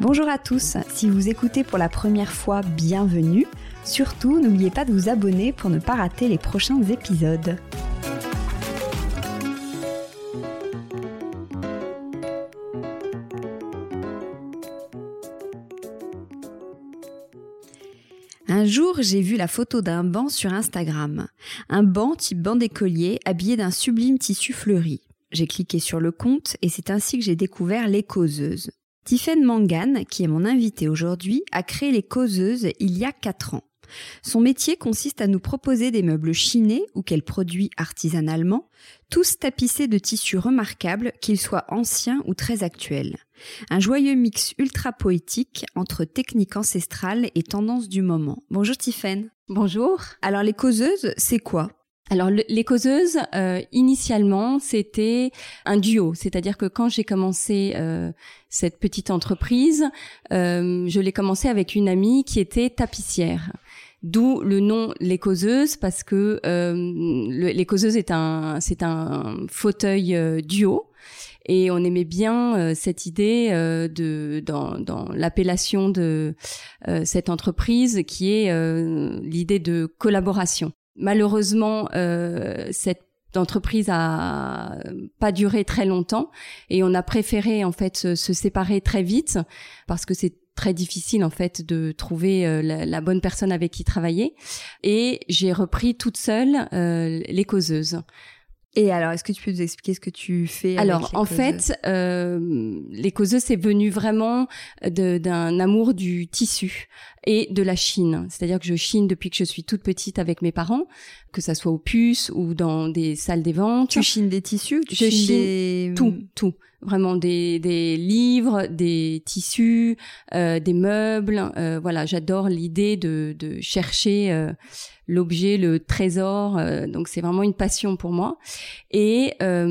Bonjour à tous, si vous écoutez pour la première fois, bienvenue. Surtout, n'oubliez pas de vous abonner pour ne pas rater les prochains épisodes. Un jour, j'ai vu la photo d'un banc sur Instagram. Un banc type banc d'écolier habillé d'un sublime tissu fleuri. J'ai cliqué sur le compte et c'est ainsi que j'ai découvert les causeuses. Tiffen Mangan, qui est mon invité aujourd'hui, a créé les causeuses il y a 4 ans. Son métier consiste à nous proposer des meubles chinés ou qu'elle produit artisanalement, tous tapissés de tissus remarquables, qu'ils soient anciens ou très actuels. Un joyeux mix ultra poétique entre technique ancestrale et tendance du moment. Bonjour Tiffen. Bonjour. Alors les causeuses, c'est quoi? Alors les causeuses, euh, initialement, c'était un duo, c'est-à-dire que quand j'ai commencé euh, cette petite entreprise, euh, je l'ai commencé avec une amie qui était tapissière. D'où le nom les causeuses parce que les causeuses est un c'est un fauteuil duo et on aimait bien cette idée de dans, dans l'appellation de cette entreprise qui est l'idée de collaboration. Malheureusement, euh, cette entreprise a pas duré très longtemps et on a préféré en fait se, séparer très vite parce que c'est très difficile en fait de trouver euh, la, bonne personne avec qui travailler et j'ai repris toute seule euh, les causeuses. Et alors, est-ce que tu peux nous expliquer ce que tu fais Alors, en fait, euh, les causeuses, c'est venu vraiment d'un amour du tissu et de la Chine. C'est-à-dire que je chine depuis que je suis toute petite avec mes parents, que ça soit aux puces ou dans des salles des ventes. Tu chines des tissus tu Je chine tout, tout. Vraiment des, des livres, des tissus, euh, des meubles. Euh, voilà, j'adore l'idée de, de chercher euh, l'objet, le trésor. Euh, donc c'est vraiment une passion pour moi. Et euh,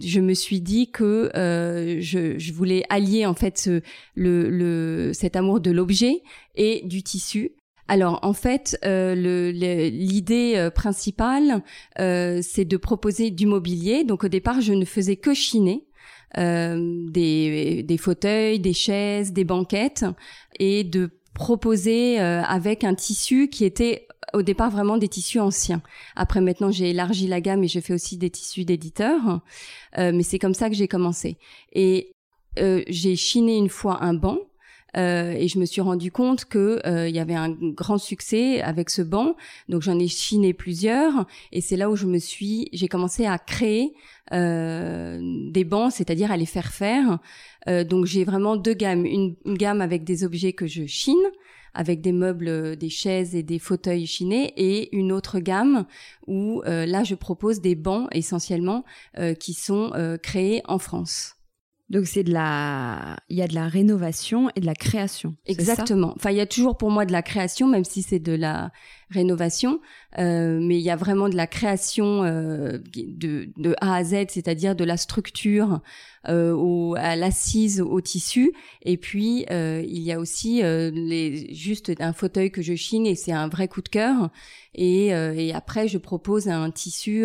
je me suis dit que euh, je, je, voulais allier en fait ce, le, le, cet amour de l'objet et du tissu. Alors en fait, l'idée principale, c'est de proposer du mobilier. Donc au départ, je ne faisais que chiner. Des, des fauteuils, des chaises, des banquettes, et de proposer avec un tissu qui était au départ vraiment des tissus anciens. Après maintenant j'ai élargi la gamme et je fais aussi des tissus d'éditeurs, euh, mais c'est comme ça que j'ai commencé. Et euh, j'ai chiné une fois un banc. Euh, et je me suis rendu compte que il y avait un grand succès avec ce banc, donc j'en ai chiné plusieurs, et c'est là où je me suis, j'ai commencé à créer des bancs, c'est-à-dire à les faire faire. donc j'ai vraiment deux gammes, une, gamme avec des objets que je chine, avec des meubles, des chaises et des fauteuils chinés, et une autre gamme où là je propose des bancs essentiellement qui sont créés en France. Donc c'est de la, il y a de la rénovation et de la création. Exactement. enfin, il y a toujours pour moi de la création, même si c'est de la rénovation, euh, mais il y a vraiment de la création euh, de, de A à Z, c'est-à-dire de la structure euh, au, à l'assise, au tissu, et puis euh, il y a aussi euh, les, juste un fauteuil que je chine et c'est un vrai coup de cœur, et, euh, et après je propose un tissu.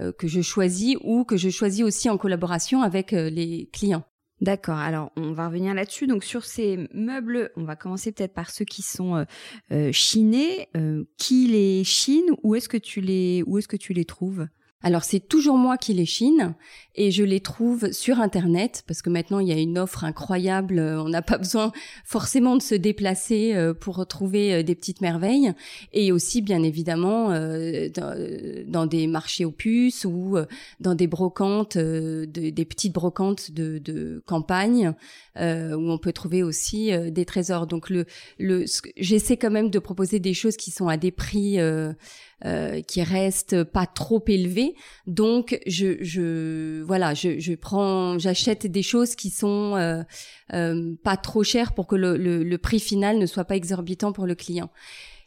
Euh, que je choisis ou que je choisis aussi en collaboration avec euh, les clients. D'accord. Alors, on va revenir là-dessus. Donc, sur ces meubles, on va commencer peut-être par ceux qui sont euh, chinés. qui les chine Où est-ce que tu les Où est-ce que tu les trouves? Alors c'est toujours moi qui les chine et je les trouve sur internet parce que maintenant il y a une offre incroyable, euh, on n'a pas besoin forcément de se déplacer euh, pour retrouver euh, des petites merveilles et aussi bien évidemment dans des marchés aux puces ou dans des brocantes, des petites brocantes de, campagne où on peut trouver aussi des trésors. Donc j'essaie quand même de proposer des choses qui sont à des prix euh, qui reste pas trop élevé. Donc je, je voilà, je, je prends, j'achète des choses qui sont euh, euh, pas trop chères pour que le, le, le, prix final ne soit pas exorbitant pour le client.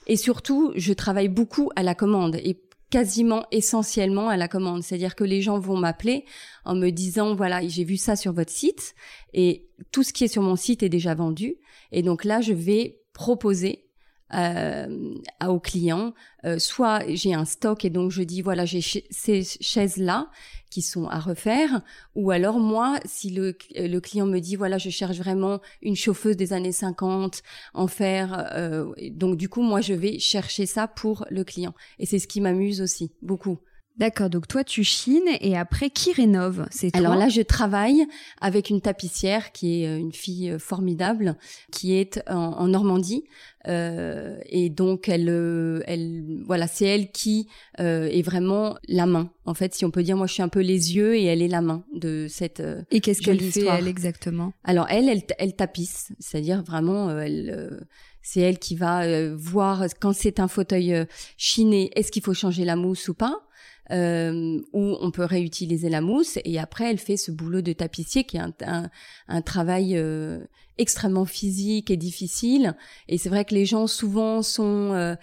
Et surtout, je travaille beaucoup à la commande et quasiment essentiellement à la commande. C'est-à-dire que les gens vont m'appeler en me disant, voilà, j'ai vu ça sur votre site et tout ce qui est sur mon site est déjà vendu. Et donc là, je vais proposer euh, aux clients. Euh, soit j'ai un stock et donc je dis voilà j'ai ces chaises là qui sont à refaire, ou alors moi si le, le client me dit voilà je cherche vraiment une chauffeuse des années 50 en fer, euh, donc du coup moi je vais chercher ça pour le client et c'est ce qui m'amuse aussi beaucoup. D'accord, donc toi tu chines et après qui rénove? C'est Alors là je travaille avec une tapissière qui est euh, une fille euh, formidable qui est en, Normandie euh, et donc elle, euh, elle, voilà c'est elle qui euh, est vraiment la main. En fait, si on peut dire, moi je suis un peu les yeux et elle est la main de cette. et qu'est-ce qu'elle fait elle exactement? Alors elle, elle, elle tapisse, c'est-à-dire vraiment elle. c'est elle qui va voir quand c'est un fauteuil chiné, est-ce qu'il faut changer la mousse ou pas? Euh, où on peut réutiliser la mousse. Et après, elle fait ce boulot de tapissier qui est un, un, travail euh, extrêmement physique et difficile. Et c'est vrai que les gens souvent sont euh,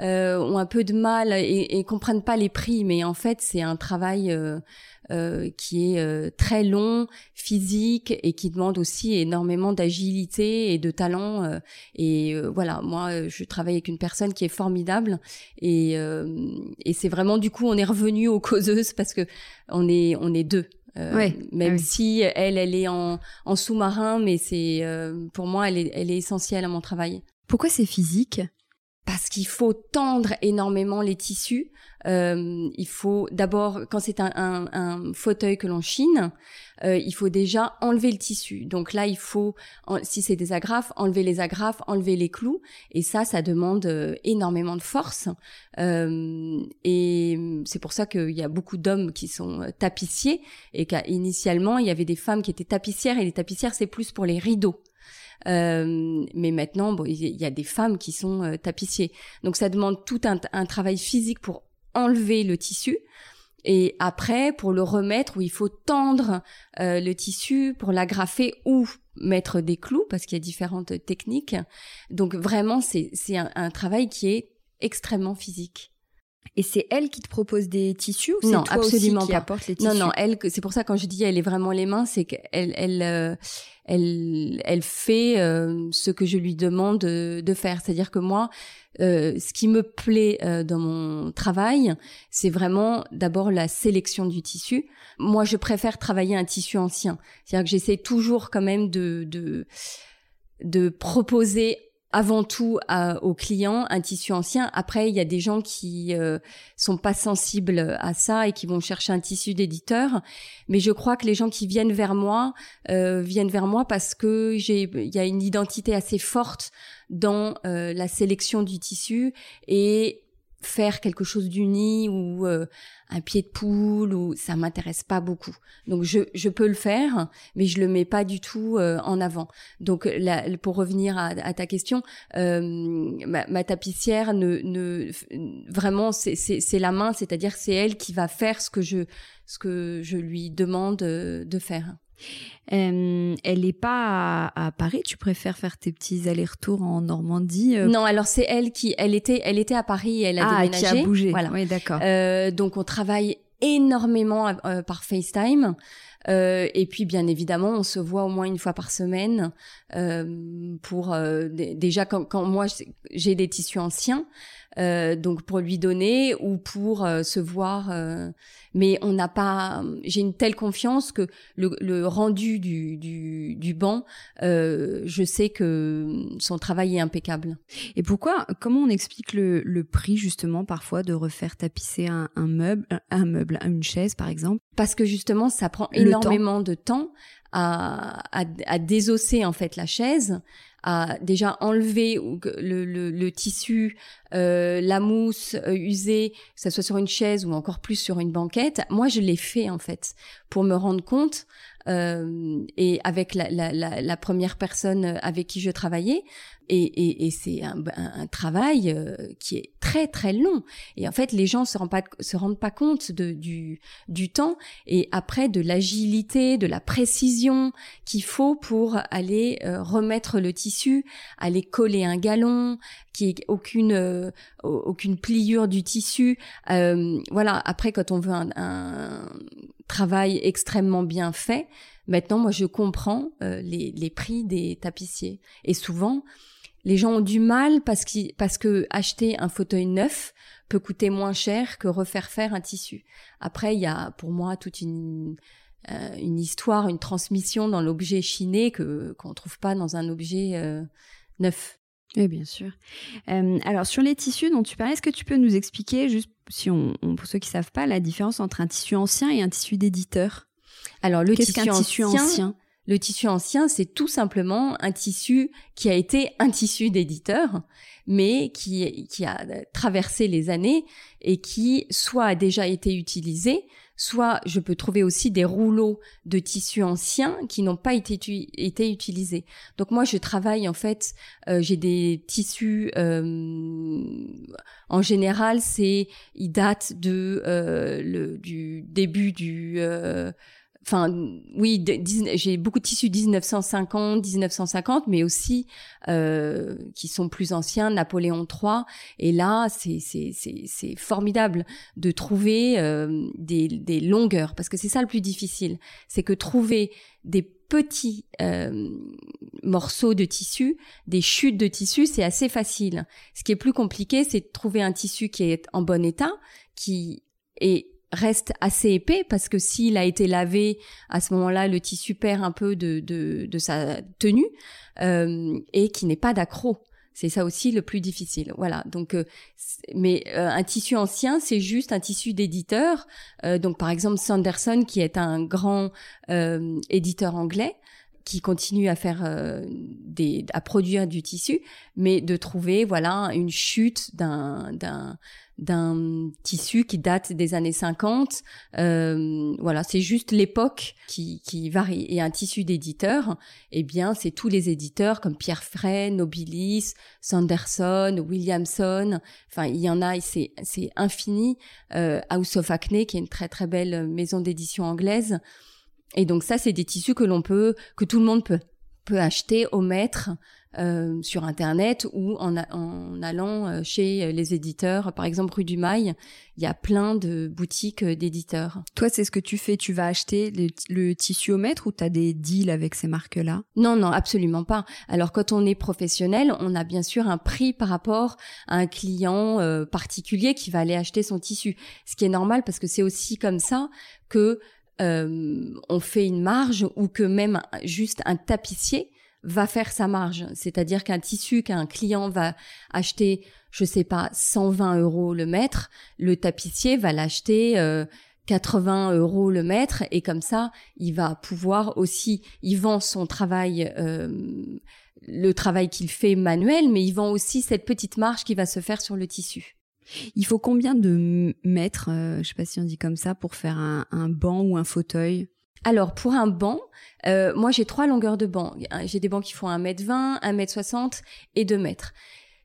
euh ont un peu de mal et, et comprennent pas les prix, mais en fait, c'est un travail euh, euh, qui est euh, très long, physique et qui demande aussi énormément d'agilité et de talent. Euh, et voilà, moi, je travaille avec une personne qui est formidable et, et c'est vraiment du coup, on est revenu aux causeuses parce que on est on est deux. même si elle, elle est en, en sous-marin, mais c'est pour moi, elle est, elle est essentielle à mon travail. Pourquoi c'est physique? Parce qu'il faut tendre énormément les tissus. Euh, il faut d'abord, quand c'est un, un, un, fauteuil que l'on chine, euh, il faut déjà enlever le tissu. Donc là, il faut, si c'est des agrafes, enlever les agrafes, enlever les clous. Et ça, ça demande euh, énormément de force. Euh, et c'est pour ça qu'il y a beaucoup d'hommes qui sont euh, tapissiers et qu'initialement, il y avait des femmes qui étaient tapissières. Et les tapissières, c'est plus pour les rideaux. Euh, mais maintenant, bon, il y a des femmes qui sont euh, tapissiers. Donc ça demande tout un, un, travail physique pour enlever le tissu. Et après, pour le remettre, où il faut tendre euh, le tissu pour l'agrafer ou mettre des clous, parce qu'il y a différentes techniques. Donc vraiment, c'est un, un travail qui est extrêmement physique. Et c'est elle qui te propose des tissus ou non, toi absolument aussi qui pas. apporte les tissus Non, non, elle, c'est pour ça quand je dis elle est vraiment les mains, c'est qu'elle, elle, euh, elle, elle fait euh, ce que je lui demande de, faire. C'est-à-dire que moi, euh, ce qui me plaît dans mon travail, c'est vraiment d'abord la sélection du tissu. Moi, je préfère travailler un tissu ancien. C'est-à-dire que j'essaie toujours quand même de, de de proposer avant tout aux clients un tissu ancien. Après, il y a des gens qui euh, sont pas sensibles à ça et qui vont chercher un tissu d'éditeur. Mais je crois que les gens qui viennent vers moi euh, viennent vers moi parce que j'ai, il y a une identité assez forte dans euh, la sélection du tissu et faire quelque chose d'uni ou euh, un pied de poule ou ça m'intéresse pas beaucoup. Donc je, je peux le faire, mais je le mets pas du tout euh, en avant. Donc la, pour revenir à, à ta question, euh, ma, ma, tapissière ne, ne vraiment c'est la main, c'est-à-dire c'est elle qui va faire ce que je ce que je lui demande de faire. Euh, elle n'est pas à, Paris. Tu préfères faire tes petits allers-retours en Normandie euh? Non, alors c'est elle qui, elle était, elle était à Paris. Elle a ah, déménagé. qui a bougé. Voilà. Oui, d'accord. Euh, donc on travaille énormément par FaceTime. et puis bien évidemment, on se voit au moins une fois par semaine pour déjà quand, quand moi j'ai des tissus anciens, euh, donc pour lui donner ou pour euh, se voir. Euh, mais on n'a pas. J'ai une telle confiance que le, le rendu du, du, du banc, je sais que son travail est impeccable. Et pourquoi Comment on explique le, le prix justement parfois de refaire tapisser un, un meuble, un meuble, une chaise par exemple? Parce que justement, ça prend énormément de temps à, à, à, désosser en fait la chaise à déjà enlever le, le, tissu, euh, la mousse euh, usée, que ce soit sur une chaise ou encore plus sur une banquette. Moi, je l'ai fait en fait pour me rendre compte euh, et avec la, la, la, première personne avec qui je travaillais. Et, et, et c'est un, un, travail euh, qui est très très long. Et en fait, les gens se rendent pas se rendent pas compte de, du du temps et après de l'agilité, de la précision qu'il faut pour aller euh, remettre le tissu, aller coller un galon, qui est aucune euh, aucune pliure du tissu. voilà. Après, quand on veut un, un travail extrêmement bien fait. Maintenant, moi, je comprends euh, les, les, prix des tapissiers. Et souvent, les gens ont du mal parce, qu parce que acheter un fauteuil neuf peut coûter moins cher que refaire faire un tissu. Après, il y a pour moi toute une, euh, une histoire, une transmission dans l'objet chiné que qu'on trouve pas dans un objet euh, neuf. Oui, bien sûr. Euh, alors, sur les tissus dont tu parlais, est-ce que tu peux nous expliquer, juste si on, pour ceux qui savent pas, la différence entre un tissu ancien et un tissu d'éditeur? Alors, le tissu, tissu ancien, le tissu ancien, c'est tout simplement un tissu qui a été un tissu d'éditeur, mais qui, qui a traversé les années et qui soit a déjà été utilisé, soit je peux trouver aussi des rouleaux de tissus anciens qui n'ont pas été, été utilisés. Donc moi je travaille en fait, euh, j'ai des tissus euh, en général c'est ils datent de euh, le du début du enfin oui j'ai beaucoup de tissus 1950 1950 mais aussi euh, qui sont plus anciens Napoléon III et là c'est formidable de trouver euh, des des longueurs. Parce que c'est ça le plus difficile. C'est que trouver des petits euh, morceaux de tissu, des chutes de tissu, c'est assez facile. Ce qui est plus compliqué, c'est de trouver un tissu qui est en bon état, qui est reste assez épais parce que s'il a été lavé, à ce moment-là, le tissu perd un peu de, de, de sa tenue euh, et qui n'est pas d'accro. C'est ça aussi le plus difficile. Voilà. Donc, euh, mais euh, un tissu ancien, c'est juste un tissu d'éditeur. Euh, donc, par exemple, Sanderson, qui est un grand éditeur anglais, qui continue à faire des à produire du tissu mais de trouver voilà une chute d'un d'un d'un tissu qui date des années 50. Euh, voilà, c'est juste l'époque qui, qui varie. Et un tissu d'éditeur, eh bien, c'est tous les éditeurs comme Pierre Frey, Nobilis, Sanderson, Williamson. Enfin, il y en a, c'est c'est infini. Euh, House of Acne, qui est une très très belle maison d'édition anglaise. Et donc ça, c'est des tissus que l'on peut, que tout le monde peut peut acheter au mètre euh, sur Internet ou en, en allant euh, chez les éditeurs. Par exemple, rue du Mail, il y a plein de boutiques euh, d'éditeurs. Toi, c'est ce que tu fais Tu vas acheter le, tissu au mètre ou tu as des deals avec ces marques-là? Non, non, absolument pas. Alors, quand on est professionnel, on a bien sûr un prix par rapport à un client particulier qui va aller acheter son tissu. Ce qui est normal parce que c'est aussi comme ça que on fait une marge ou que même juste un tapissier va faire sa marge. C'est-à-dire qu'un tissu qu'un client va acheter, je sais pas, 120 euros le mètre, le tapissier va l'acheter 80 euh, euros le mètre et comme ça, il va pouvoir aussi, il vend son travail, euh, le travail qu'il fait manuel, mais il vend aussi cette petite marge qui va se faire sur le tissu. Il faut combien de mètres, euh, je sais pas si on dit comme ça, pour faire un, banc ou un fauteuil? Alors pour un banc, euh, moi j'ai trois longueurs de banc. J'ai des bancs qui font 1m20, 1m60 et 2 mètres.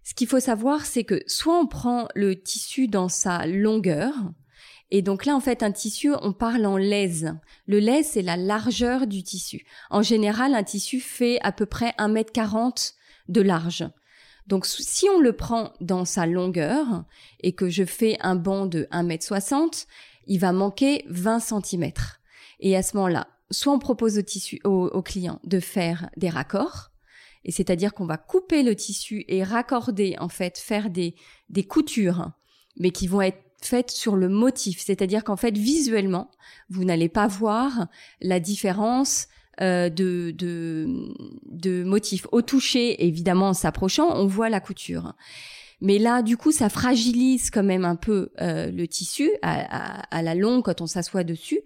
Ce qu'il faut savoir, c'est que soit on prend le tissu dans sa longueur, et donc là, en fait, un tissu, on parle en laise. Le laise, c'est la largeur du tissu. En général, un tissu fait à peu près 1m40 de large. Donc si on le prend dans sa longueur et que je fais un banc de 1m60, il va manquer 20 cm. Et à ce moment-là, soit on propose au, client de faire des raccords, et c'est-à-dire qu'on va couper le tissu et raccorder, en fait, faire des, des coutures, mais qui vont être faites sur le motif. C'est-à-dire qu'en fait, visuellement, vous n'allez pas voir la différence euh, de, motifs. Au toucher, évidemment, en s'approchant, on voit la couture. Mais là, du coup, ça fragilise quand même un peu euh, le tissu à, la longue quand on s'assoit dessus.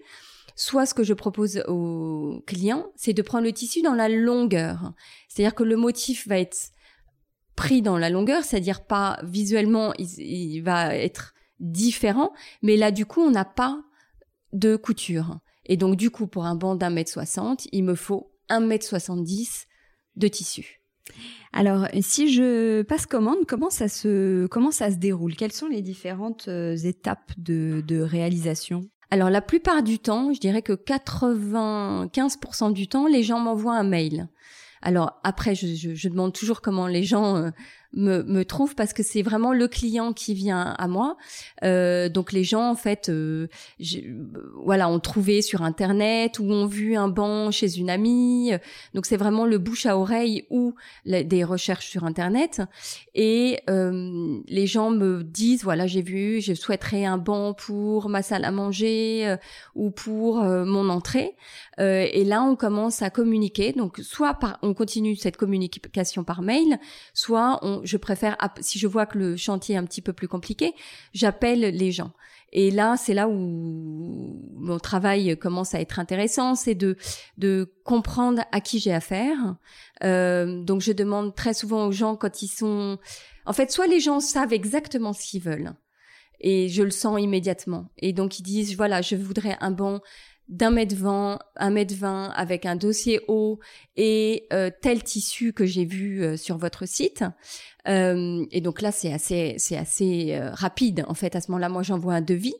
Soit ce que je propose aux clients, c'est de prendre le tissu dans la longueur. C'est-à-dire que le motif va être pris dans la longueur, c'est-à-dire pas visuellement, il, va être différent, mais là, du coup, on n'a pas de couture. Et donc, du coup, pour un banc d'un mètre soixante, il me faut un mètre soixante-dix de tissu. Alors, si je passe commande, comment ça se, comment ça se déroule? Quelles sont les différentes euh, étapes de, de réalisation? Alors la plupart du temps, je dirais que 95% du temps, les gens m'envoient un mail. Alors après, je, je, je, demande toujours comment les gens euh, me, me trouvent parce que c'est vraiment le client qui vient à moi. Euh, donc les gens en fait, euh, voilà, ont trouvé sur internet ou ont vu un banc chez une amie. Donc c'est vraiment le bouche à oreille ou des recherches sur internet. Et euh, les gens me disent voilà, j'ai vu, je souhaiterais un banc pour ma salle à manger euh, ou pour euh, mon entrée. et là, on commence à communiquer. Donc soit par, on continue cette communication par mail, soit on je préfère, si je vois que le chantier est un petit peu plus compliqué, j'appelle les gens. Et là, c'est là où mon travail commence à être intéressant, c'est de de comprendre à qui j'ai affaire. Euh, donc, je demande très souvent aux gens quand ils sont, en fait, soit les gens savent exactement ce qu'ils veulent, et je le sens immédiatement. Et donc ils disent voilà, je voudrais un bon d'un mètre vingt, un mètre vingt avec un dossier haut et euh, tel tissu que j'ai vu euh, sur votre site. Euh, et donc là, c'est assez, c'est assez rapide. En fait, à ce moment-là, moi, j'envoie un devis.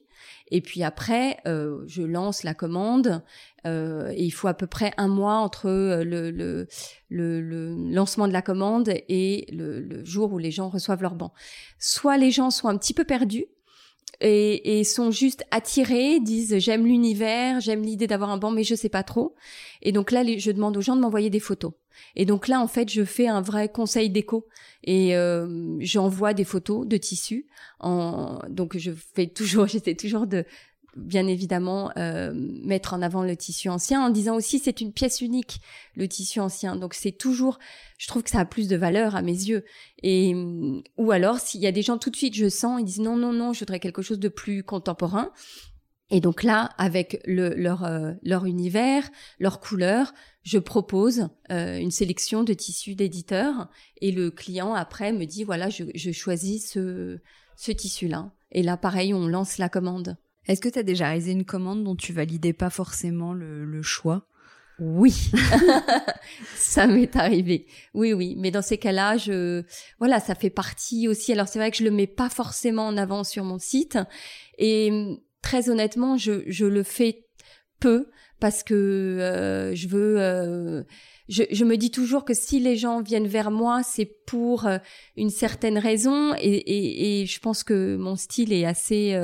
Et puis après, je lance la commande. et il faut à peu près un mois entre le, le, le, lancement de la commande et le, le jour où les gens reçoivent leur banc. Soit les gens sont un petit peu perdus et, et sont juste attirés, disent j'aime l'univers, j'aime l'idée d'avoir un banc, mais je sais pas trop. Et donc là, je demande aux gens de m'envoyer des photos. Et donc là, en fait, je fais un vrai conseil déco et euh, j'envoie des photos de tissus. En... Donc je fais toujours, j'essaie toujours de bien évidemment euh, mettre en avant le tissu ancien en disant aussi c'est une pièce unique le tissu ancien donc c'est toujours je trouve que ça a plus de valeur à mes yeux et ou alors s'il y a des gens tout de suite je sens ils disent non non non je voudrais quelque chose de plus contemporain et donc là, avec le, leur, euh, leur univers, leur couleur, je propose euh, une sélection de tissus d'éditeurs et le client après me dit voilà, je, je choisis ce, ce tissu-là. Et là, pareil, on lance la commande. Est-ce que tu as déjà réalisé une commande dont tu validais pas forcément le, choix? Oui, ça m'est arrivé. Oui, oui, mais dans ces cas-là, je, voilà, ça fait partie aussi. Alors c'est vrai que je le mets pas forcément en avant sur mon site, et très honnêtement, je, je le fais peu parce que euh, je veux. Euh, je, je, me dis toujours que si les gens viennent vers moi, c'est pour euh, une certaine raison, et, et, et, je pense que mon style est assez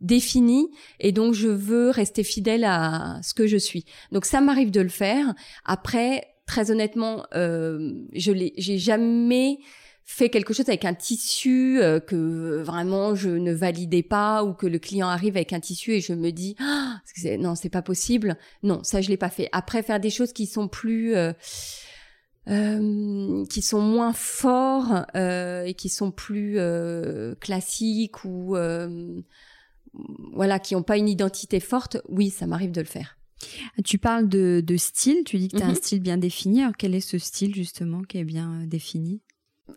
défini et donc je veux rester fidèle à ce que je suis. Donc ça m'arrive de le faire. Après, très honnêtement, euh, je l'ai, j'ai jamais fait quelque chose avec un tissu euh, que vraiment je ne validais pas ou que le client arrive avec un tissu et je me dis ah, non c'est pas possible non ça je l'ai pas fait après faire des choses qui sont plus euh, euh, qui sont moins forts et qui sont plus classiques ou voilà, qui n'ont pas une identité forte, oui, ça m'arrive de le faire. Tu parles de, style, tu dis que tu as un mhm. style bien défini. Alors, quel est ce style justement qui est bien euh, défini?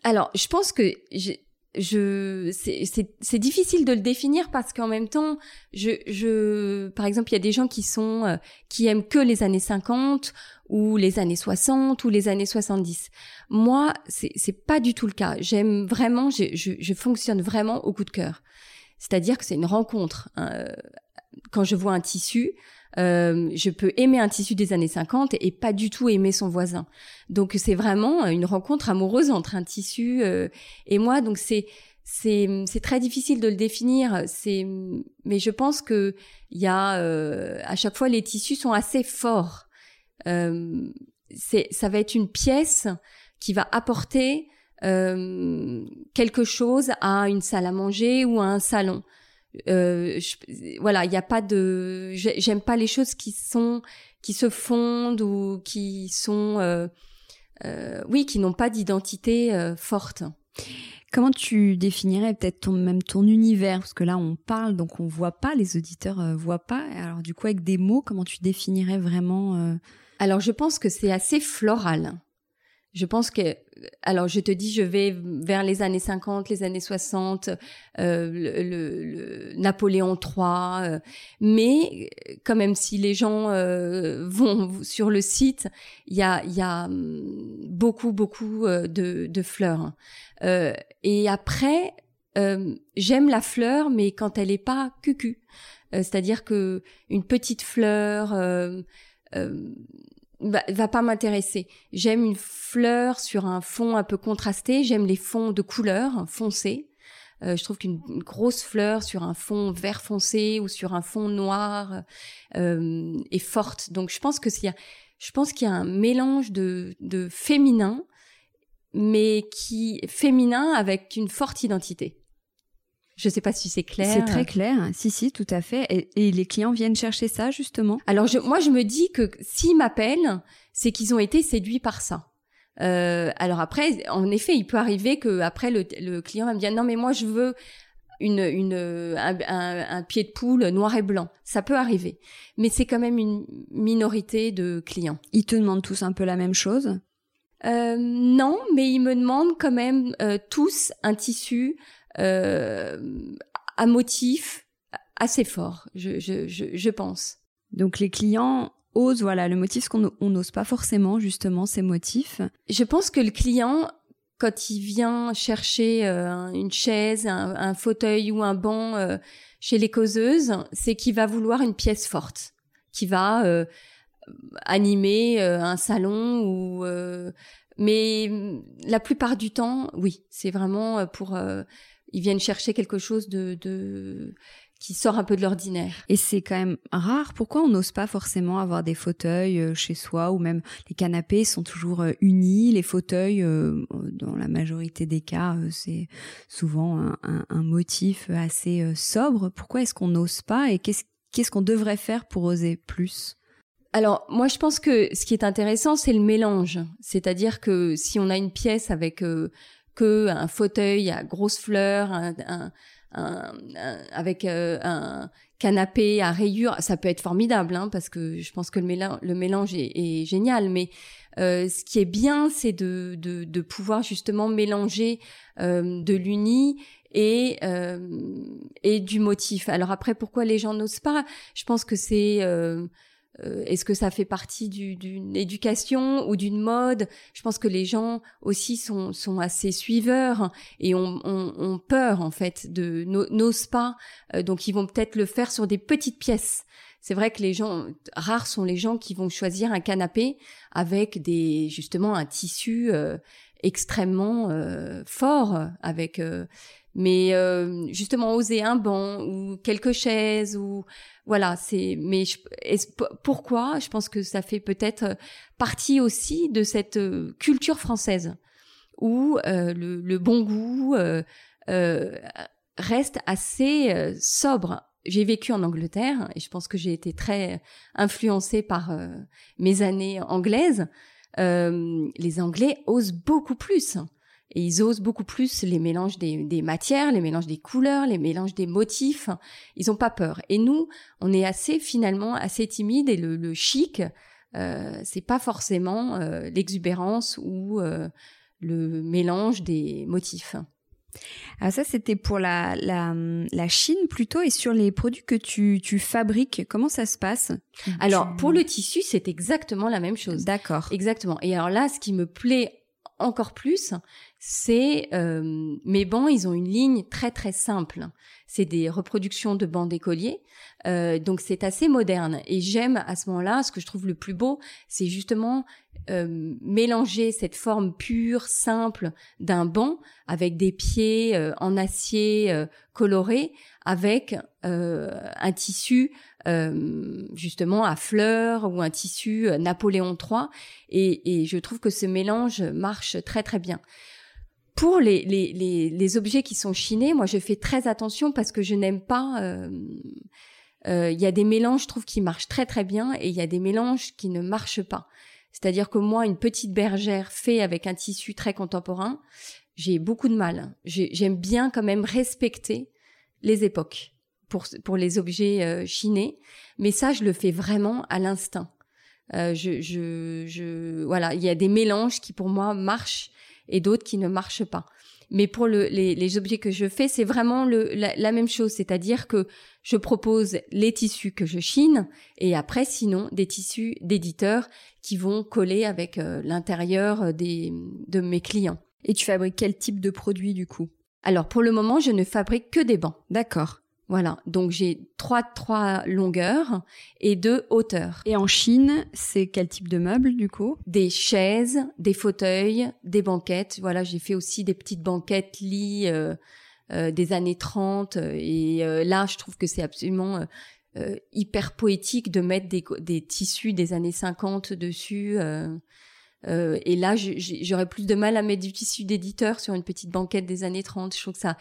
Alors, je pense que je c'est difficile de le définir parce qu'en même temps je je par exemple il y a des gens qui sont euh, qui aiment que les années 50 ou les années 60 ou les années 70 moi c'est c'est pas du tout le cas j'aime vraiment je, je, je fonctionne vraiment au coup de cœur c'est-à-dire que c'est une rencontre hein, quand je vois un tissu euh, je peux aimer un tissu des années 50 et pas du tout aimer son voisin. Donc c'est vraiment une rencontre amoureuse entre un tissu euh, et moi. Donc c'est c'est c'est très difficile de le définir. C'est mais je pense que il y a euh, à chaque fois les tissus sont assez forts. c'est ça va être une pièce qui va apporter quelque chose à une salle à manger ou à un salon euh, voilà, il n'y a pas de, j'aime pas les choses qui sont, qui se fondent ou qui sont, euh, euh, oui, qui n'ont pas d'identité euh, forte. Comment tu définirais peut-être ton, même ton univers? Parce que là, on parle, donc on voit pas, les auditeurs euh, voient pas. Alors du coup, avec des mots, comment tu définirais vraiment Alors je pense que c'est assez floral. Je pense que, alors je te dis, je vais vers les années 50, les années 60, euh, le, le, Napoléon III, euh, mais quand même, si les gens euh, vont sur le site, il y a, y a hum, beaucoup, beaucoup euh, de, de fleurs. Euh, et après, j'aime la fleur, mais quand elle est pas cucu, c'est-à-dire que une petite fleur va, va pas m'intéresser. J'aime une fleur sur un fond un peu contrasté. J'aime les fonds de couleur foncés. Euh, je trouve qu'une grosse fleur sur un fond vert foncé ou sur un fond noir euh, est forte. Donc je pense que y a, je pense qu'il y a un mélange de, de féminin, mais qui féminin avec une forte identité. Je ne sais pas si c'est clair. C'est très clair. Si, si, tout à fait. Et, les clients viennent chercher ça, justement? Alors, je, moi, je me dis que s'ils m'appellent, c'est qu'ils ont été séduits par ça. Euh, alors après, en effet, il peut arriver que après le, le, client va me dire non mais moi je veux une, une un, un, pied de poule noir et blanc. Ça peut arriver, mais c'est quand même une minorité de clients. Ils te demandent tous un peu la même chose? Euh, Non, mais ils me demandent quand même euh, tous un tissu à motif assez fort, je, je, je, je, pense. Donc les clients osent, voilà, le motif, ce qu'on n'ose pas forcément, justement, ces motifs. Je pense que le client, quand il vient chercher euh, une chaise, un, un, fauteuil ou un banc euh, chez les causeuses, c'est qu'il va vouloir une pièce forte, qui va euh, animer euh, un salon ou. mais la plupart du temps, oui, c'est vraiment pour ils viennent chercher quelque chose de, de qui sort un peu de l'ordinaire. Et c'est quand même rare. Pourquoi on n'ose pas forcément avoir des fauteuils euh, chez soi ou même les canapés sont toujours euh, unis, les fauteuils, euh, dans la majorité des cas, c'est souvent un, un, un, motif assez sobre. Pourquoi est-ce qu'on n'ose pas et qu'est-ce qu'est-ce qu'on devrait faire pour oser plus? Alors, moi, je pense que ce qui est intéressant, c'est le mélange. C'est-à-dire que si on a une pièce avec que un fauteuil à grosses fleurs, un, un, un, avec euh, un canapé à rayures, ça peut être formidable, hein, parce que je pense que le mélange, est, est génial. Mais euh, ce qui est bien, c'est de, de, de, pouvoir justement mélanger euh, de l'uni et euh, et du motif. Alors après, pourquoi les gens n'osent pas? Je pense que c'est euh, euh, est-ce que ça fait partie d'une éducation ou d'une mode? Je pense que les gens aussi sont, sont assez suiveurs et ont, ont, peur en fait de n'osent pas, euh, donc ils vont peut-être le faire sur des petites pièces. C'est vrai que les gens rares sont les gens qui vont choisir un canapé avec des justement un tissu euh, extrêmement fort avec mais justement oser un banc ou quelques chaises ou voilà, c'est. Mais je, pourquoi Je pense que ça fait peut-être euh, partie aussi de cette euh, culture française où euh, le, bon goût reste assez sobre. J'ai vécu en Angleterre et je pense que j'ai été très influencée par mes années anglaises. les Anglais osent beaucoup plus et ils osent beaucoup plus les mélanges des, des, matières, les mélanges des couleurs, les mélanges des motifs. Ils ont pas peur. Et nous, on est assez finalement assez timide et le, le chic, euh, c'est pas forcément euh, l'exubérance ou euh, le mélange des motifs. Alors ça, c'était pour la, la, la, Chine plutôt. Et sur les produits que tu, tu fabriques, comment ça se passe? Alors, pour le tissu, c'est exactement la même chose. D'accord. Exactement. Et alors là, ce qui me plaît encore plus, c'est euh, mes bancs, ils ont une ligne très très simple. C'est des reproductions de bancs d'écoliers, euh, donc c'est assez moderne. Et j'aime à ce moment-là, ce que je trouve le plus beau, c'est justement euh, mélanger cette forme pure, simple d'un banc avec des pieds euh, en acier euh, coloré, avec un tissu justement à fleurs ou un tissu Napoléon III. Et, et je trouve que ce mélange marche très très bien. Pour les, les, les, les, objets qui sont chinés, moi je fais très attention parce que je n'aime pas. Il y a des mélanges, je trouve, qui marchent très très bien et il y a des mélanges qui ne marchent pas. C'est-à-dire que moi, une petite bergère faite avec un tissu très contemporain, j'ai beaucoup de mal. J'aime bien quand même respecter les époques pour, pour les objets euh, chinés, mais ça, je le fais vraiment à l'instinct. Euh, je, je, je, voilà, il y a des mélanges qui pour moi marchent et d'autres qui ne marchent pas. Mais pour le, les, objets que je fais, c'est vraiment la, même chose, c'est-à-dire que je propose les tissus que je chine et après, sinon, des tissus d'éditeurs qui vont coller avec euh, l'intérieur des, de mes clients. Et tu fabriques quel type de produit du coup? Alors pour le moment, je ne fabrique que des bancs. D'accord. Voilà, donc j'ai trois trois longueurs et deux hauteurs. Et en Chine, c'est quel type de meubles du coup? Des chaises, des fauteuils, des banquettes. Voilà, j'ai fait aussi des petites banquettes lits euh, euh, des années 30 et euh, là, je trouve que c'est absolument hyper poétique de mettre des, des tissus des années 50 dessus. et là, j'aurais plus de mal à mettre du tissu d'éditeur sur une petite banquette des années 30. Je trouve que ça,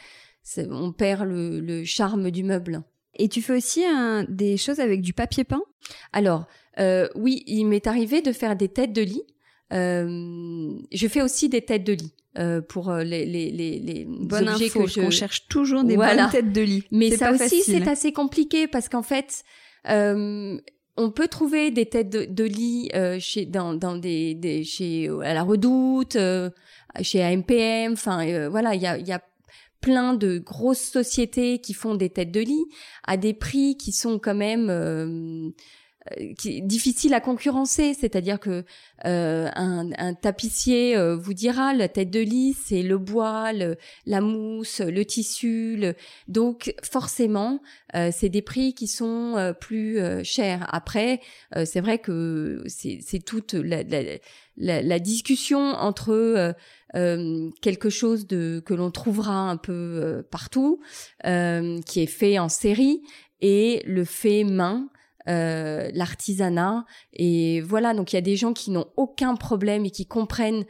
on perd le, charme du meuble. Et tu fais aussi des choses avec du papier peint? Alors, euh, oui, il m'est arrivé de faire des têtes de lit. Euh, je fais aussi des têtes de lit. Euh, pour les les les, les Bonne objets que je... cherche toujours des bonnes têtes de lit. Mais ça aussi c'est assez compliqué parce qu'en fait on peut trouver des têtes de, lit chez dans dans des, des chez à la Redoute, chez AMPM. Enfin voilà, il y a il y a plein de grosses sociétés qui font des têtes de lit à des prix qui sont quand même euh, euh, qui difficiles à concurrencer, c'est-à-dire que euh, un, tapissier vous dira la tête de lit c'est le bois, la mousse, le tissu, donc forcément c'est des prix qui sont plus chers. Après c'est vrai que c'est toute la, la, la, discussion entre euh, euh, quelque chose de que l'on trouvera un peu euh, partout, qui est fait en série, et le fait main, l'artisanat. Et voilà, donc il y a des gens qui n'ont aucun problème et qui comprennent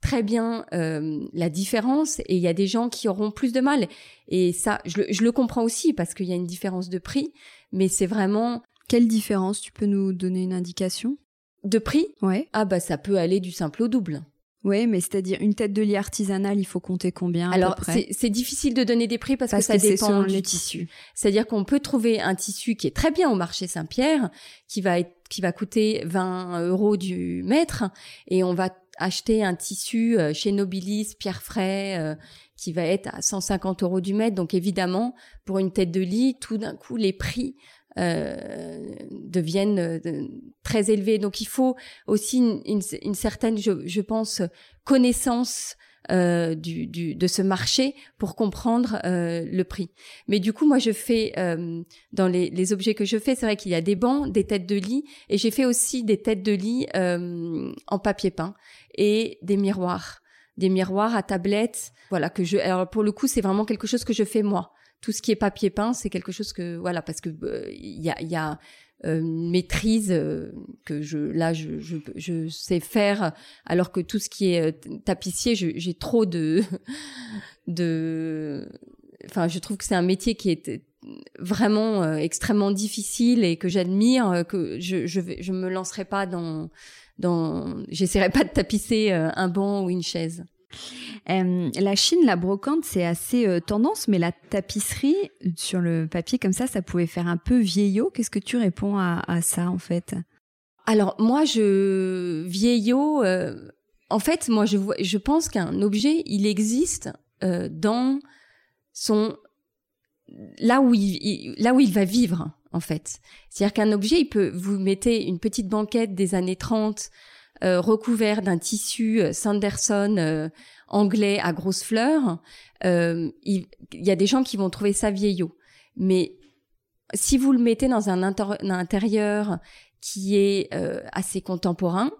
très bien la différence et il y a des gens qui auront plus de mal et ça je le, je le comprends aussi parce qu'il y a une différence de prix mais c'est vraiment quelle différence? Tu peux nous donner une indication? De prix? Ouais. Ah bah ça peut aller du simple au double. Oui, mais c'est-à-dire une tête de lit artisanale, il faut compter combien à Alors c'est difficile de donner des prix parce, que ça dépend du tissu. C'est-à-dire qu'on peut trouver un tissu qui est très bien au marché Saint-Pierre, qui va être, qui va coûter 20 euros du mètre, et on va acheter un tissu euh, chez Nobilis, Pierre Fray, euh, qui va être à 150 euros du mètre. Donc évidemment, pour une tête de lit, tout d'un coup, les prix euh, deviennent euh, très élevés. Donc il faut aussi une, certaine, je, pense, connaissance euh, du, de ce marché pour comprendre le prix. Mais du coup, moi, je fais dans les, objets que je fais, c'est vrai qu'il y a des bancs, des têtes de lit, et j'ai fait aussi des têtes de lit en papier peint et des miroirs des miroirs à tablette voilà que je alors pour le coup c'est vraiment quelque chose que je fais moi tout ce qui est papier peint, c'est quelque chose que voilà parce que euh, il y a, y a euh, une maîtrise euh, que je là je, je, je, sais faire alors que tout ce qui est tapissier j'ai trop de de enfin je trouve que c'est un métier qui est vraiment extrêmement difficile et que j'admire que je je je me lancerai pas dans dans j'essaierai pas de tapisser un banc ou une chaise euh, la Chine, la brocante, c'est assez euh, tendance, mais la tapisserie sur le papier comme ça, ça pouvait faire un peu vieillot. Qu'est-ce que tu réponds à, ça en fait? Alors moi, je vieillot. Euh, en fait, moi, je, je pense qu'un objet, il existe dans son là où il, là où il va vivre en fait. C'est-à-dire qu'un objet, il peut vous mettez une petite banquette des années 30 euh, recouvert d'un tissu euh, Sanderson euh, anglais à grosses fleurs. Il, y a des gens qui vont trouver ça vieillot, mais si vous le mettez dans un, intérieur qui est assez contemporain,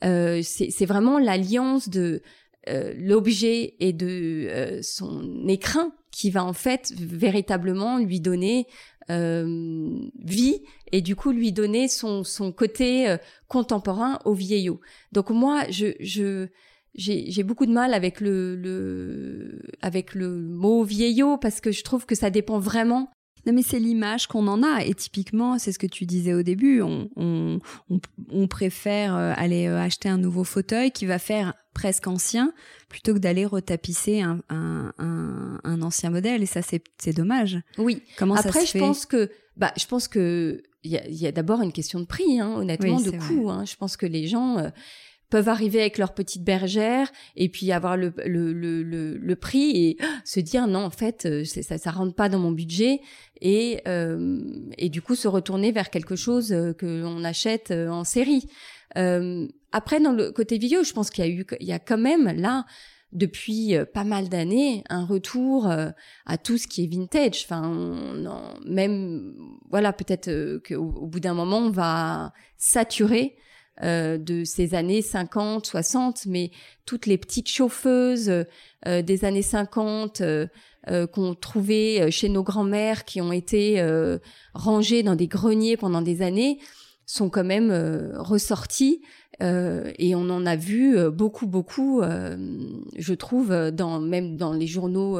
c'est vraiment l'alliance de l'objet et de son écrin qui va en fait véritablement lui donner euh, vie et du coup lui donner son, son côté euh, contemporain au vieillot. Donc moi, je, je j'ai beaucoup de mal avec le, le avec le mot vieillot parce que je trouve que ça dépend vraiment non, mais c'est l'image qu'on en a. Et typiquement, c'est ce que tu disais au début. On, on, on, préfère euh, aller euh, acheter un nouveau fauteuil qui va faire presque ancien plutôt que d'aller retapisser un, un, un, un, ancien modèle. Et ça, c'est dommage. Oui. Comment Après, ça se je pense que, bah, je pense que il y a, d'abord une question de prix, hein, honnêtement, de coût. Hein. Je pense que les gens. Euh, peuvent arriver avec leur petite bergère et puis avoir le, le, le, le, prix et se dire non en fait euh, ça ça rentre pas dans mon budget et euh, et du coup se retourner vers quelque chose euh, que l'on achète en série. après dans le côté vidéo, je pense qu'il y a eu il y a quand même là depuis pas mal d'années un retour à tout ce qui est vintage. Enfin, même voilà, peut-être qu'au au bout d'un moment on va saturer euh, de ces années 50, 60, mais toutes les petites chauffeuses euh, des années 50 euh, qu'on trouvait chez nos grands-mères, qui ont été rangées dans des greniers pendant des années, sont quand même ressorties. et on en a vu beaucoup, beaucoup, je trouve, dans même dans les journaux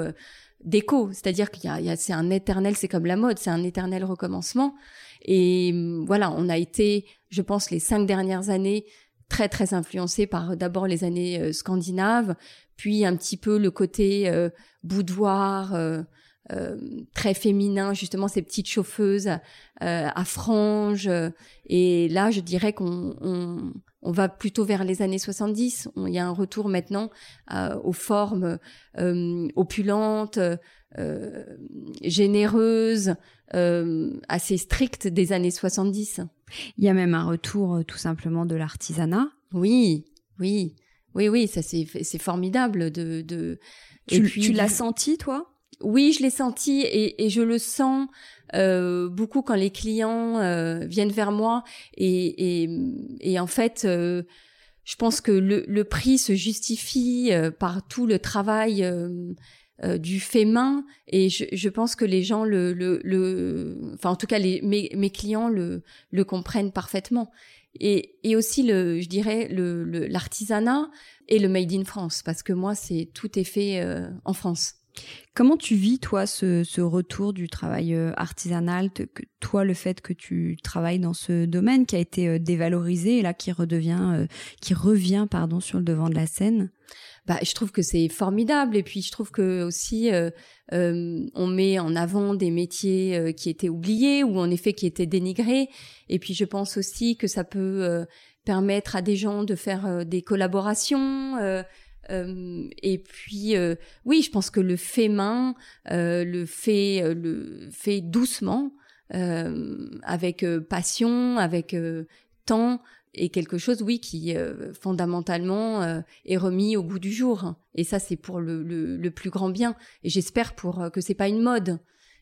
d'écho. C'est-à-dire qu'il y a, a c'est un éternel, c'est comme la mode, c'est un éternel recommencement. Et mm, voilà, on a été, je pense, les cinq dernières années très très influencés par d'abord les années euh, scandinaves, puis un petit peu le côté euh, boudoir. Euh, très féminin, justement ces petites chauffeuses à franges. et là, je dirais qu'on on, on, va plutôt vers les années 70. Il y a un retour maintenant aux formes opulentes, généreuses, euh, assez stricte des années 70. Il y a même un retour euh, tout simplement de l'artisanat. Oui, oui, oui, oui, ça c'est c'est formidable de de. Tu, puis, tu l'as senti toi? Oui, je l'ai senti et, et je le sens euh, beaucoup quand les clients euh, viennent vers moi et et, et en fait. Euh, je pense que le, le prix se justifie euh, par tout le travail euh, du fait main et je, je, pense que les gens le, le, le enfin en tout cas les, mes, mes clients le, le comprennent parfaitement et, et aussi le je dirais le l'artisanat et le made in France parce que moi c'est tout est fait euh, en France. Comment tu vis, toi, ce, ce retour du travail euh, artisanal, toi, le fait que tu travailles dans ce domaine qui a été dévalorisé et là qui redevient, qui revient, pardon, sur le devant de la scène? Bah, je trouve que c'est formidable. Et puis, je trouve que aussi, euh, euh, on met en avant des métiers euh, qui étaient oubliés ou en effet qui étaient dénigrés. Et puis, je pense aussi que ça peut permettre à des gens de faire des collaborations. Et puis, oui, je pense que le fait main, le fait, le fait doucement, avec passion, avec temps, et quelque chose, oui, qui euh, fondamentalement euh, est remis au goût du jour. Et ça, c'est pour le, le, plus grand bien. Et j'espère pour euh, que c'est pas une mode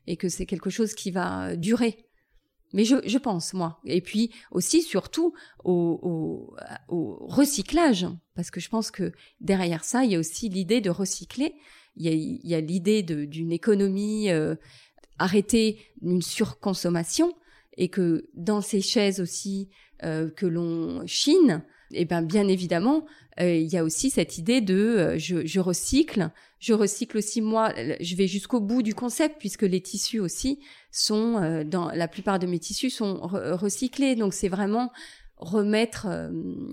et que c'est quelque chose qui va durer. Mais je, je pense, moi. Et puis aussi, surtout, au, au, au, recyclage, parce que je pense que derrière ça, il y a aussi l'idée de recycler. Il y a, a l'idée d'une économie arrêtée d'une surconsommation et que dans ces chaises aussi euh, que l'on chine, eh ben bien évidemment, euh, il y a aussi cette idée de euh, je, je, recycle, je recycle aussi moi, je vais jusqu'au bout du concept puisque les tissus aussi sont dans la plupart de mes tissus sont recyclés, donc c'est vraiment remettre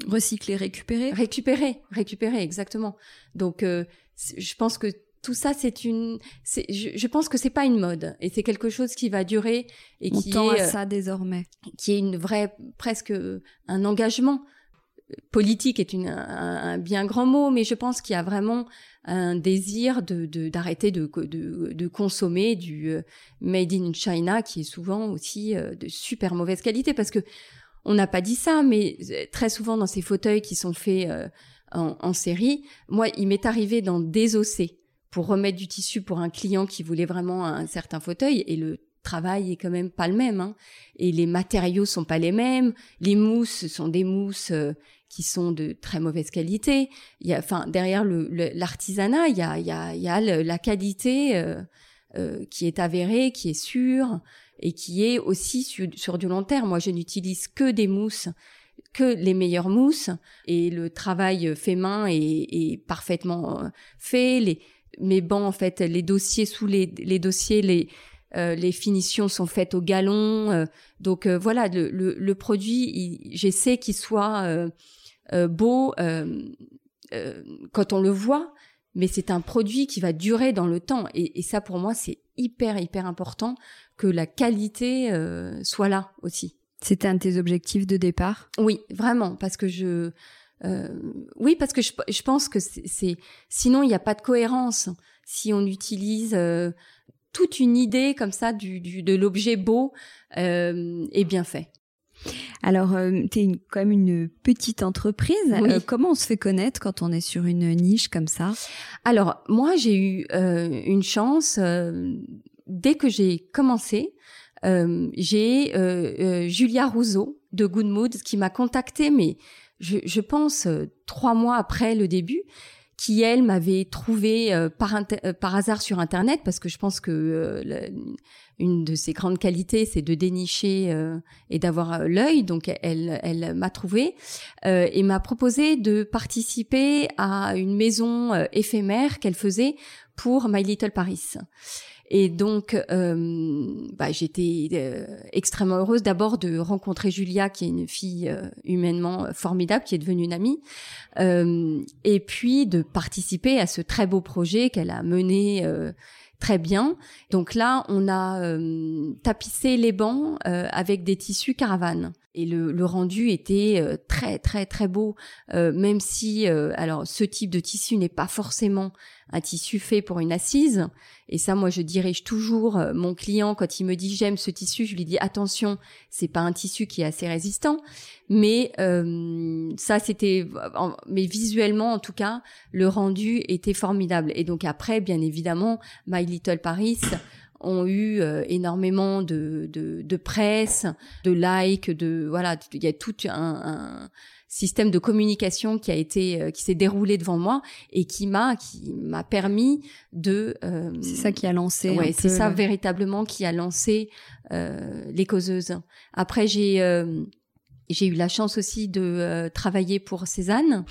recycler, récupérer, récupérer, récupérer exactement. Donc je pense que tout ça, c'est une. Je, je, pense que c'est pas une mode et c'est quelque chose qui va durer et On qui tend est à ça désormais. Qui est une vraie presque un engagement. politique est une, un, bien grand mot, mais je pense qu'il y a vraiment un désir de d'arrêter de, de, de, consommer du euh, made in China qui est souvent aussi euh, de super mauvaise qualité. Parce que on n'a pas dit ça, mais euh, très souvent dans ces fauteuils qui sont faits en, en, série, moi il m'est arrivé d'en désosser pour remettre du tissu pour un client qui voulait vraiment un certain fauteuil. Et le travail est quand même pas le même hein. et les matériaux sont pas les mêmes les mousses sont des mousses qui sont de très mauvaise qualité. Il y a, enfin, derrière l'artisanat, le, il y a, il y a, il y a la qualité euh, euh, qui est avérée, qui est sûre et qui est aussi sur, sur du long terme. Moi, je n'utilise que des mousses que les meilleures mousses et le travail fait main est, est parfaitement euh, fait. Les, mes bancs, en fait, les dossiers sous les, les dossiers, les, euh, les finitions sont faites au galon. Euh, donc euh, voilà, le, le, le produit, j'essaie qu'il soit euh, beau euh, euh, quand on le voit, mais c'est un produit qui va durer dans le temps. Et, ça, pour moi, c'est hyper, hyper important que la qualité soit là aussi. C'était un de tes objectifs de départ? Oui, vraiment, parce que je... oui, parce que je, je pense que c'est... Sinon, il n'y a pas de cohérence. Si on utilise toute une idée comme ça du, du de l'objet beau et bien fait. Alors, euh, tu es quand même une petite entreprise. Euh, comment on se fait connaître quand on est sur une niche comme ça? Alors, moi, j'ai eu euh, une chance. dès que j'ai commencé, j'ai Julia Rousseau de Good Mood qui m'a contactée, mais je, je pense trois mois après le début qui elle m'avait trouvé euh, par, euh, par hasard sur internet parce que je pense que euh, une de ses grandes qualités c'est de dénicher et d'avoir l'œil donc elle elle m'a trouvé et m'a proposé de participer à une maison éphémère qu'elle faisait pour My Little Paris. Et donc, euh, bah, j'étais euh, extrêmement heureuse d'abord de rencontrer Julia, qui est une fille euh, humainement formidable, qui est devenue une amie, et puis de participer à ce très beau projet qu'elle a mené très bien. Donc là, on a tapissé les bancs avec des tissus caravanes et le, le rendu était euh, très très très beau. Euh, même si euh, alors ce type de tissu n'est pas forcément un tissu fait pour une assise. Et ça moi je dirige toujours mon client quand il me dit j'aime ce tissu je lui dis attention c'est pas un tissu qui est assez résistant mais ça c'était mais visuellement en tout cas le rendu était formidable. Et donc après bien évidemment My Little Paris ont eu euh, énormément de, de, de, presse, de likes, de voilà, il y a tout un, un, système de communication qui a été euh, qui s'est déroulé devant moi et qui m'a qui m'a permis de euh, c'est ça qui a lancé ouais c'est ça véritablement qui a lancé les causeuses après j'ai j'ai eu la chance aussi de travailler pour Cézanne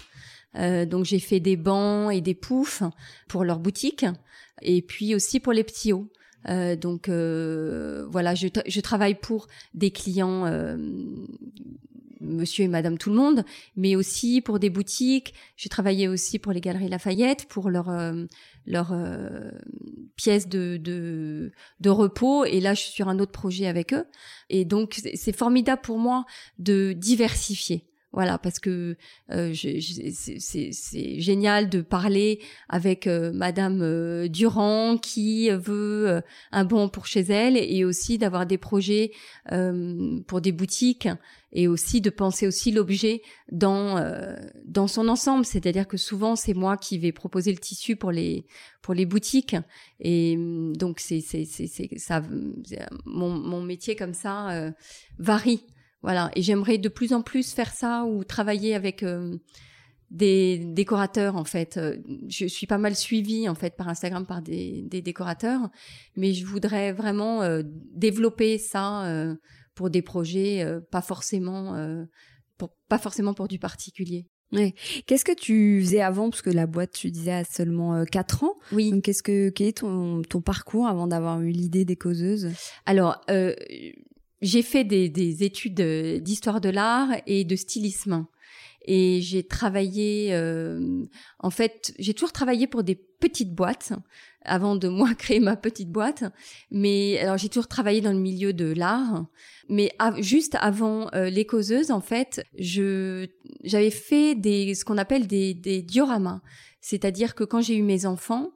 donc j'ai fait des bancs et des poufs pour leur boutique et puis aussi pour les petits hauts. Euh, donc euh, voilà, je, je, travaille pour des clients, euh, monsieur et madame tout le monde, mais aussi pour des boutiques. J'ai travaillé aussi pour les galeries Lafayette, pour leur leur pièces de, de, de repos. Et là, je suis sur un autre projet avec eux. Et donc, c'est formidable pour moi de diversifier. Voilà, parce que euh, c'est génial de parler avec euh, Madame euh, Durand qui veut un bon pour chez elle et aussi d'avoir des projets pour des boutiques et aussi de penser aussi l'objet dans dans son ensemble. C'est-à-dire que souvent c'est moi qui vais proposer le tissu pour les pour les boutiques et donc c'est c'est c'est ça mon mon métier comme ça varie. Voilà, et j'aimerais de plus en plus faire ça ou travailler avec euh, des décorateurs en fait. Euh, je suis pas mal suivie en fait par Instagram par des, des décorateurs, mais je voudrais vraiment euh, développer ça pour des projets pas forcément pour pas forcément pour du particulier. Ouais. Qu'est-ce que tu faisais avant? Parce que la boîte tu disais a seulement 4 ans. Oui. Donc qu'est-ce que quel est ton ton parcours avant d'avoir eu l'idée des causeuses? Alors euh, j'ai fait des, des études d'histoire de l'art et de stylisme. Et j'ai travaillé, euh, en fait, j'ai toujours travaillé pour des petites boîtes. avant de moi créer ma petite boîte. Mais alors j'ai toujours travaillé dans le milieu de l'art, mais juste avant les causeuses, en fait, je j'avais fait des ce qu'on appelle des des dioramas, c'est-à-dire que quand j'ai eu mes enfants,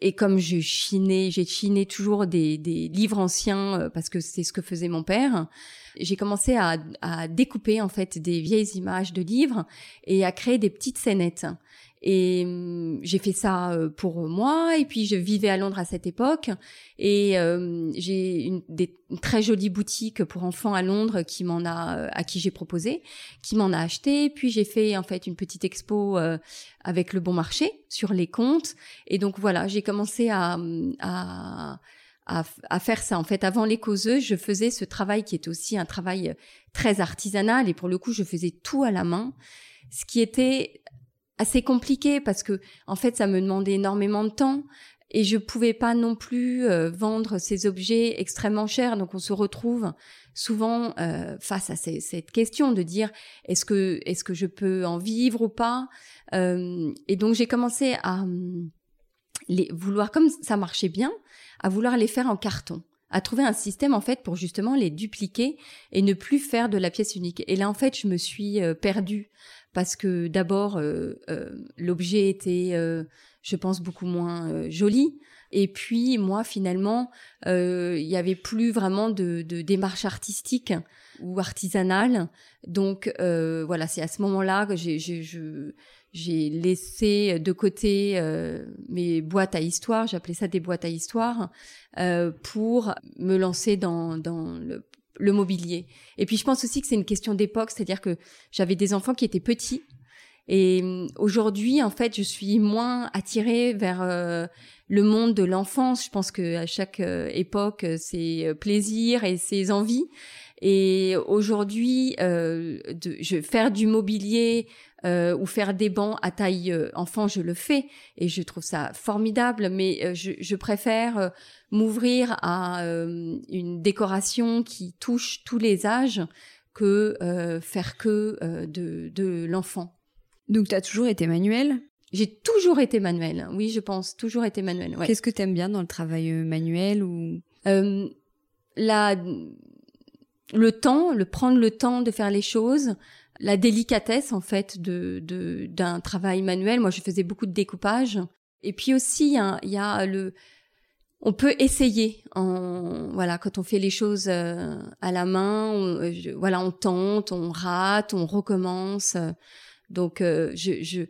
et comme je chinais, j'ai chiné toujours des, des livres anciens euh, parce que c'est ce que faisait mon père. J'ai commencé à, à, découper en fait des vieilles images de livres et à créer des petites scénettes. Et hum, j'ai fait ça euh, pour moi. Et puis je vivais à Londres à cette époque. Et euh, j'ai une, des, très jolie boutique pour enfants à Londres qui m'en a, euh, à qui j'ai proposé, qui m'en a acheté. Puis j'ai fait en fait une petite expo avec le Bon Marché sur les comptes. Et donc voilà, j'ai commencé à, à à, à, faire ça. En fait, avant les causeuses, je faisais ce travail qui est aussi un travail très artisanal et pour le coup, je faisais tout à la main, ce qui était assez compliqué parce que en fait ça me demandait énormément de temps et je pouvais pas non plus euh, vendre ces objets extrêmement chers donc on se retrouve souvent euh, face à cette question de dire est-ce que est-ce que je peux en vivre ou pas? Euh, et donc j'ai commencé à les vouloir comme ça marchait bien à vouloir les faire en carton à trouver un système en fait pour justement les dupliquer et ne plus faire de la pièce unique. Et là en fait, je me suis perdue parce que d'abord euh, euh, l'objet était, euh, je pense, beaucoup moins joli. Et puis moi, finalement, il y avait plus vraiment de, de démarche artistique ou artisanale. Donc voilà, c'est à ce moment-là que j'ai j'ai laissé de côté mes boîtes à histoire, j'appelais ça des boîtes à histoire, pour me lancer dans, dans le le mobilier. Et puis je pense aussi que c'est une question d'époque, c'est-à-dire que j'avais des enfants qui étaient petits. Et hum, aujourd'hui, en fait, je suis moins attirée vers euh, le monde de l'enfance. Je pense que à chaque euh, époque, c'est euh, plaisir et ses envies. Et aujourd'hui, euh, de, je faire du mobilier euh, ou faire des bancs à taille euh, enfant, je le fais et je trouve ça formidable. Mais euh, je, je, préfère euh, m'ouvrir à une décoration qui touche tous les âges que faire que de, de l'enfant. Donc, tu as toujours été manuel j'ai toujours été manuel, oui, je pense, toujours été manuel. Ouais. Qu'est-ce que tu aimes bien dans le travail manuel ou? La le temps, le prendre le temps de faire les choses, la délicatesse en fait de d'un travail manuel. Moi, je faisais beaucoup de découpage. Et puis aussi, il y a le, on peut essayer. En, voilà, quand on fait les choses euh, à la main, on, euh, voilà, on tente, on rate, on recommence. Donc, euh, je, je,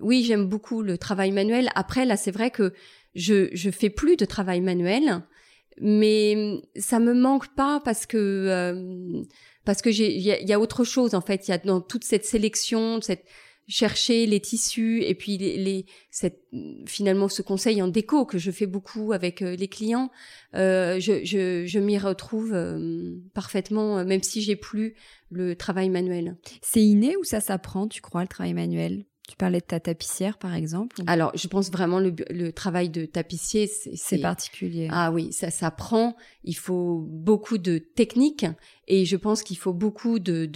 oui, j'aime beaucoup le travail manuel. Après, là, c'est vrai que je je fais plus de travail manuel mais ça me manque pas parce que parce que j'ai il y, a, autre chose en fait. Il y a dans toute cette sélection cette chercher les tissus et puis les, les cette finalement ce conseil en déco que je fais beaucoup avec euh, les clients. Euh, je, je, je m'y retrouve euh, parfaitement même si j'ai plus le travail manuel. C'est inné ou ça s'apprend tu crois le travail manuel? Tu parlais de ta tapissière, par exemple. Alors, je pense vraiment le, le travail de tapissier, c'est particulier. Ah oui, ça s'apprend. Il faut beaucoup de techniques et je pense qu'il faut beaucoup de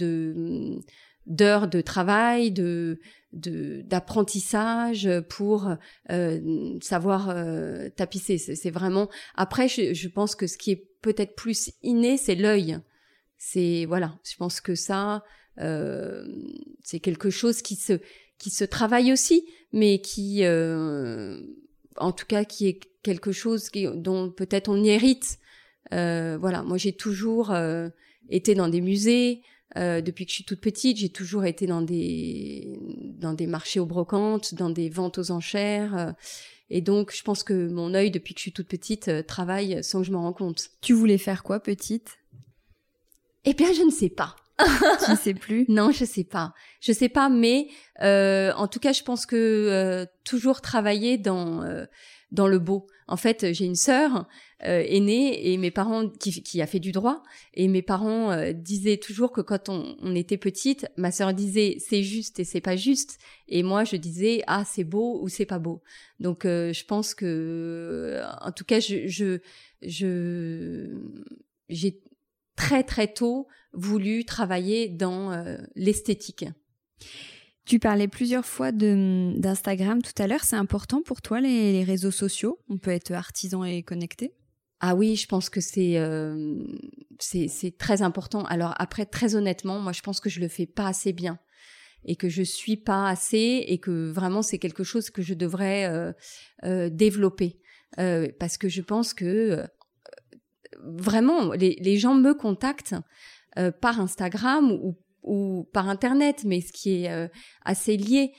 d'heures de, travail, de d'apprentissage pour euh, savoir euh, tapisser. C'est vraiment. Après, je, je pense que ce qui est peut-être plus inné, c'est l'œil. C'est voilà. Je pense que ça, euh, c'est quelque chose qui se qui se travaille aussi, mais qui, euh, en tout cas, qui est quelque chose qui, dont peut-être on hérite. Euh, voilà, moi j'ai toujours euh, été dans des musées. Euh, depuis que je suis toute petite, j'ai toujours été dans des dans des marchés aux brocantes, dans des ventes aux enchères. Euh, et donc, je pense que mon œil, depuis que je suis toute petite, euh, travaille sans que je m'en rende compte. Tu voulais faire quoi, petite? Eh bien, je ne sais pas tu sais plus? Non, je sais pas. Je sais pas, mais euh, en tout cas, je pense que euh, toujours travailler dans euh, dans le beau. En fait, j'ai une sœur euh, aînée et mes parents qui, qui, a fait du droit et mes parents euh, disaient toujours que quand on, on était petite, ma sœur disait c'est juste et c'est pas juste et moi je disais ah c'est beau ou c'est pas beau. Donc je pense que en tout cas je je je j'ai très très tôt voulu travailler dans euh, l'esthétique. Tu parlais plusieurs fois d'Instagram tout à l'heure. C'est important pour toi les, réseaux sociaux? On peut être artisan et connecté? Ah oui, je pense que c'est euh, c'est très important. Alors après, très honnêtement, moi je pense que je le fais pas assez bien et que je suis pas assez et que vraiment c'est quelque chose que je devrais euh, euh, développer euh, parce que je pense que euh, vraiment les, gens me contactent euh, par Instagram ou, par internet, mais ce qui est assez lié.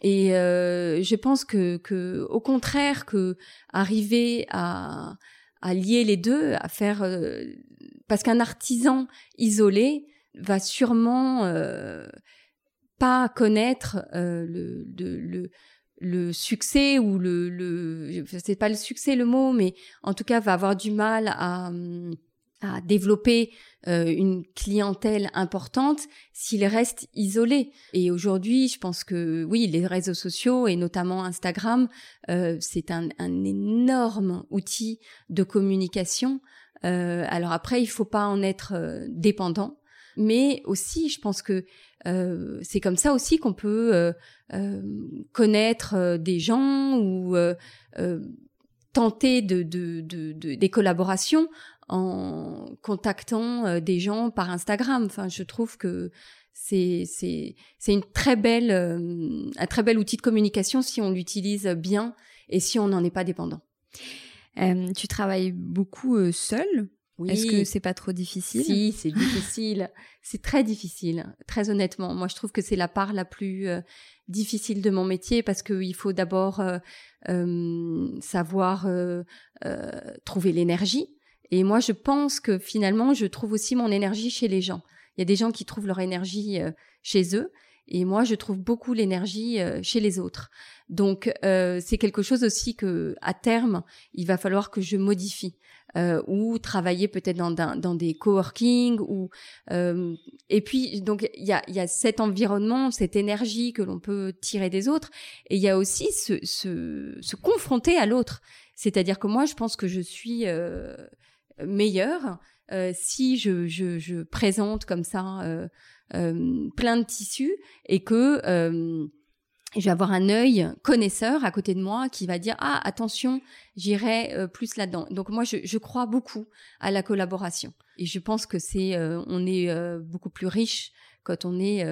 Et je pense que, au contraire que arriver à lier les deux, à faire parce qu'un artisan isolé va sûrement euh, pas connaître euh, le, le, succès ou le, le c'est pas le succès le mot, mais en tout cas va avoir du mal à, à développer euh, une clientèle importante s'il reste isolé. Et aujourd'hui, je pense que oui, les réseaux sociaux et notamment Instagram, euh, c'est un, un, énorme outil de communication. Euh, alors après, il faut pas en être euh, dépendant mais aussi je pense que euh, c'est comme ça aussi qu'on peut euh, euh, connaître des gens ou tenter de, de, de, de, des collaborations en contactant des gens par Instagram. Enfin, je trouve que c'est c'est c'est une très belle un très bel outil de communication si on l'utilise bien et si on n'en est pas dépendant. tu travailles beaucoup seul est-ce que c'est pas trop difficile? Si, c'est difficile. c'est très difficile, très honnêtement. Moi, je trouve que c'est la part la plus euh, difficile de mon métier parce qu'il faut d'abord euh, euh, savoir trouver l'énergie. Et moi, je pense que finalement, je trouve aussi mon énergie chez les gens. Il y a des gens qui trouvent leur énergie chez eux. Et moi, je trouve beaucoup l'énergie chez les autres. Donc, c'est quelque chose aussi que, à terme, il va falloir que je modifie euh, ou travailler peut-être dans, dans, des coworking ou euh, et puis donc il y a, y a cet environnement, cette énergie que l'on peut tirer des autres et il y a aussi se, se, se confronter à l'autre. C'est-à-dire que moi je pense que je suis euh, meilleure euh, si je, je, je, présente comme ça euh, euh, plein de tissus et que je vais avoir un œil connaisseur à côté de moi qui va dire ah attention j'irai euh, plus là-dedans donc moi je, crois beaucoup à la collaboration. Et je pense que c'est euh, on est euh, beaucoup plus riche quand on est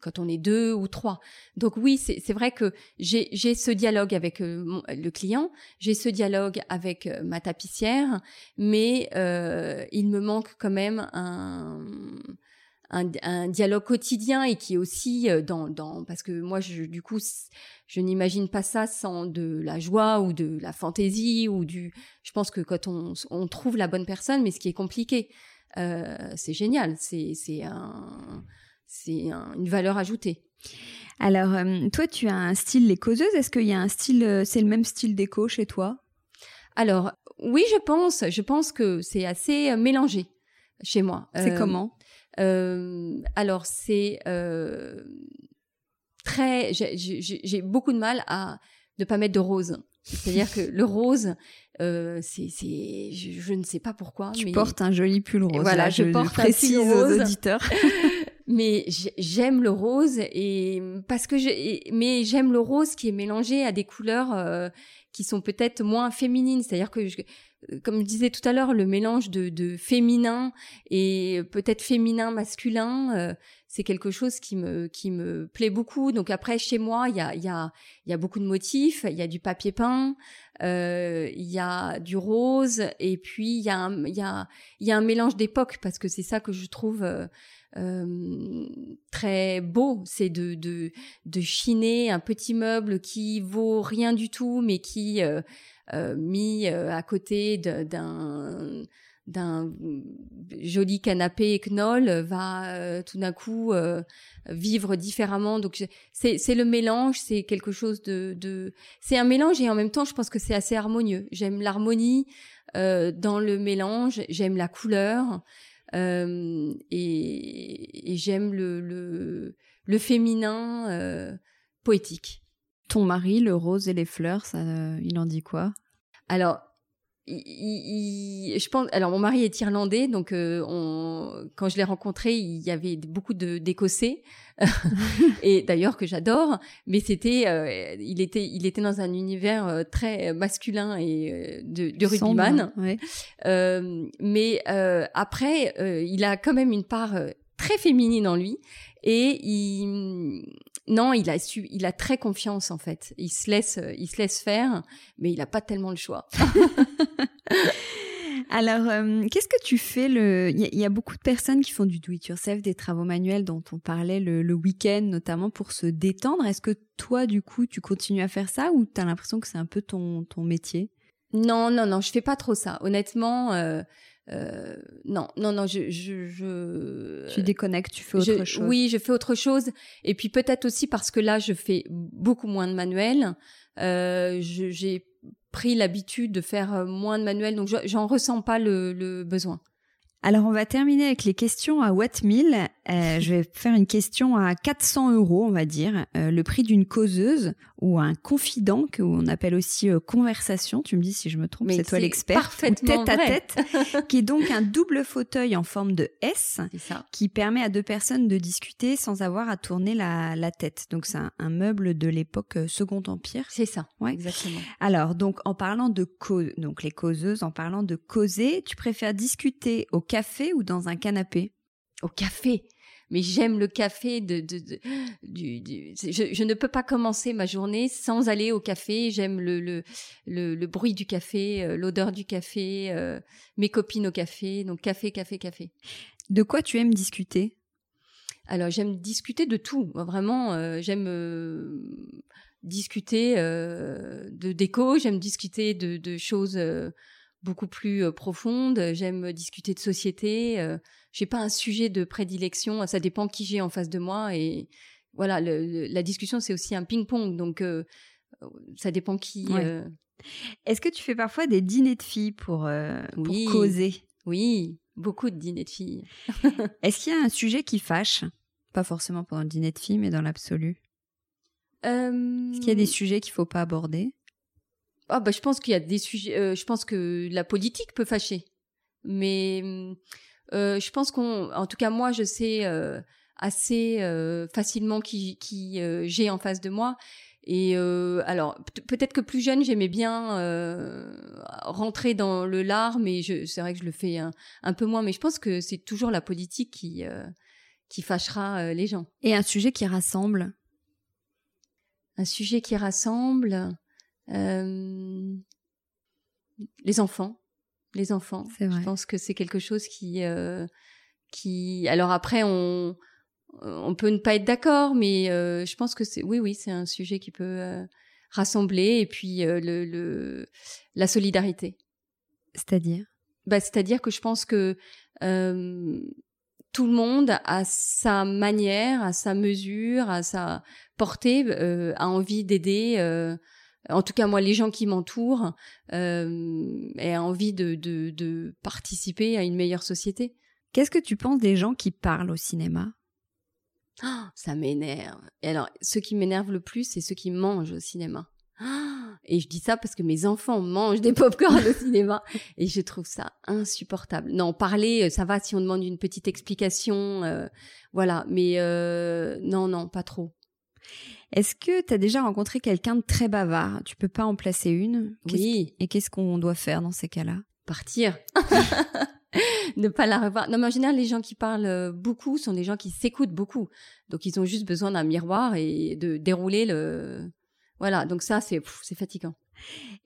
quand on est deux ou trois. Donc oui c'est vrai que j'ai ce dialogue avec le client j'ai ce dialogue avec ma tapissière mais il me manque quand même un un, dialogue quotidien et qui est aussi euh, dans, dans parce que moi je, du coup je n'imagine pas ça sans de la joie ou de la fantaisie ou du je pense que quand on, on trouve la bonne personne mais ce qui est compliqué euh, c'est génial. C'est c'est un c'est une valeur ajoutée. Alors euh, toi tu as un style les causeuses. Est-ce qu'il y a un style c'est le même style déco chez toi? Alors oui je pense. Je pense que c'est assez mélangé chez moi. C'est comment? Alors c'est euh, très, j'ai beaucoup de mal à ne pas mettre de rose. C'est-à-dire que le rose, euh, c'est, je, je, ne sais pas pourquoi. Tu mais... portes un joli pull rose. Voilà, je, porte précise un aux auditeurs. mais j'aime le rose et parce que je, mais j'aime le rose qui est mélangé à des couleurs euh, qui sont peut-être moins féminines. C'est-à-dire que je, comme je disais tout à l'heure, le mélange de, de féminin et peut-être féminin masculin, euh, c'est quelque chose qui me qui me plaît beaucoup. Donc après chez moi, il y a il y a il y a beaucoup de motifs. Il y a du papier peint, euh, il y a du rose et puis il y a il y a il y a un mélange d'époque parce que c'est ça que je trouve euh, très beau, c'est de, de de chiner un petit meuble qui vaut rien du tout mais qui euh, euh, mis euh, à côté d'un joli canapé knoll va tout d'un coup vivre différemment. Donc c'est c'est le mélange c'est quelque chose de de c'est un mélange et en même temps je pense que c'est assez harmonieux. J'aime l'harmonie dans le mélange. J'aime la couleur et, et j'aime le, le le féminin poétique. Ton mari, le rose et les fleurs, ça, il en dit quoi? Alors, je pense. Alors mon mari est irlandais, donc euh, on, quand je l'ai rencontré, il y avait beaucoup d'Écossais, et d'ailleurs que j'adore. Mais c'était, euh, il était, il était dans un univers euh, très masculin et de, de rugbyman. mais après, il a quand même une part très féminine en lui, et il non, il a su, il a très confiance en fait. Il se laisse, il se laisse faire, mais il n'a pas tellement le choix. Alors, euh, qu'est-ce que tu fais le Il y, a beaucoup de personnes qui font du do-it-yourself, des travaux manuels dont on parlait le, week-end, notamment pour se détendre. Est-ce que toi, du coup, tu continues à faire ça ou tu as l'impression que c'est un peu ton, ton métier? Non, non, non, je fais pas trop ça. Honnêtement, euh, euh, non, non, non, je, je, je tu déconnectes, tu fais autre chose. Oui, je fais autre chose. Et puis peut-être aussi parce que là, je fais beaucoup moins de manuels. Euh, j'ai pris l'habitude de faire euh, moins de manuels, donc j'en ressens pas le, le besoin. Alors on va terminer avec les questions à Watt 1000. Euh, je vais faire une question à 400 euros, on va dire, euh, le prix d'une causeuse ou un confident que on appelle aussi euh, conversation. Tu me dis si je me trompe, c'est toi l'expert. Tête à tête, qui est donc un double fauteuil en forme de S, qui permet à deux personnes de discuter sans avoir à tourner la, la tête. Donc c'est un, meuble de l'époque Second Empire. C'est ça, ouais. exactement. Alors donc en parlant de cause, donc les causeuses, en parlant de causer, tu préfères discuter au café ou dans un canapé? Au café mais j'aime le café de, de, du, du je, je, ne peux pas commencer ma journée sans aller au café. J'aime le, le, le, bruit du café, euh, l'odeur du café, euh, mes copines au café. Donc café, café, café. De quoi tu aimes discuter? Alors j'aime discuter de tout. Vraiment, euh, j'aime discuter de déco. J'aime discuter de, de choses beaucoup plus profondes. J'aime discuter de société j'ai pas un sujet de prédilection. Ça dépend qui j'ai en face de moi et voilà. la discussion c'est aussi un ping-pong, donc euh, ça dépend qui. Euh. Est-ce que tu fais parfois des dîners de filles pour, euh, causer? Oui, beaucoup de dîners de filles. Est-ce qu'il y a un sujet qui fâche? Pas forcément pendant le dîner de filles, mais dans l'absolu. Est-ce qu'il y a des sujets qu'il faut pas aborder? Ah bah je pense qu'il y a des sujets. je pense que la politique peut fâcher, mais euh, je pense qu'on, en tout cas moi, je sais euh, assez euh, facilement qui, qui j'ai en face de moi. Et alors peut-être que plus jeune, j'aimais bien rentrer dans le lard, mais c'est vrai que je le fais un, un, peu moins. Mais je pense que c'est toujours la politique qui qui fâchera les gens. Et un sujet qui rassemble? Un sujet qui rassemble les enfants les enfants. Je pense que c'est quelque chose qui, euh, qui. Alors après, on, on peut ne pas être d'accord, mais euh, je pense que c'est, oui, oui, c'est un sujet qui peut euh, rassembler et puis le, le, la solidarité. C'est-à-dire? Bah, c'est-à-dire que je pense que tout le monde, à sa manière, à sa mesure, à sa portée, a envie d'aider en tout cas moi les gens qui m'entourent euh, aient envie de, de, de, participer à une meilleure société. Qu'est-ce que tu penses des gens qui parlent au cinéma? Oh, Ça m'énerve. Et alors, ceux qui m'énervent le plus, c'est ceux qui mangent au cinéma. et je dis ça parce que mes enfants mangent des pop-corn au cinéma et je trouve ça insupportable. Non, parler, euh, ça va si on demande une petite explication, euh, voilà. Mais euh, non, non, pas trop. Est-ce que tu as déjà rencontré quelqu'un de très bavard? Tu peux pas en placer une? Oui. Et qu'est-ce qu'on doit faire dans ces cas-là? Partir. ne pas la revoir. Non, mais en général, les gens qui parlent euh, beaucoup sont des gens qui s'écoutent beaucoup. Donc, ils ont juste besoin d'un miroir et de dérouler le. Voilà. Donc ça, c'est c'est fatigant.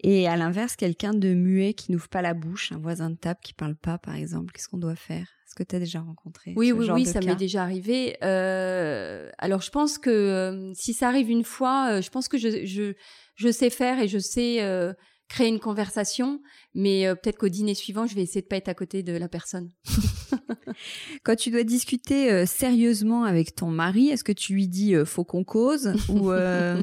Et à l'inverse, quelqu'un de muet qui n'ouvre pas la bouche, un voisin de table qui parle pas, par exemple, qu'est-ce qu'on doit faire? Que tu as déjà rencontré Oui, oui, oui, ça m'est déjà arrivé. Euh, alors, je pense que euh, si ça arrive une fois, euh, je pense que je, je, je, sais faire et je sais créer une conversation, mais peut-être qu'au dîner suivant, je vais essayer de pas être à côté de la personne. Quand tu dois discuter sérieusement avec ton mari, est-ce que tu lui dis faut qu'on cause ou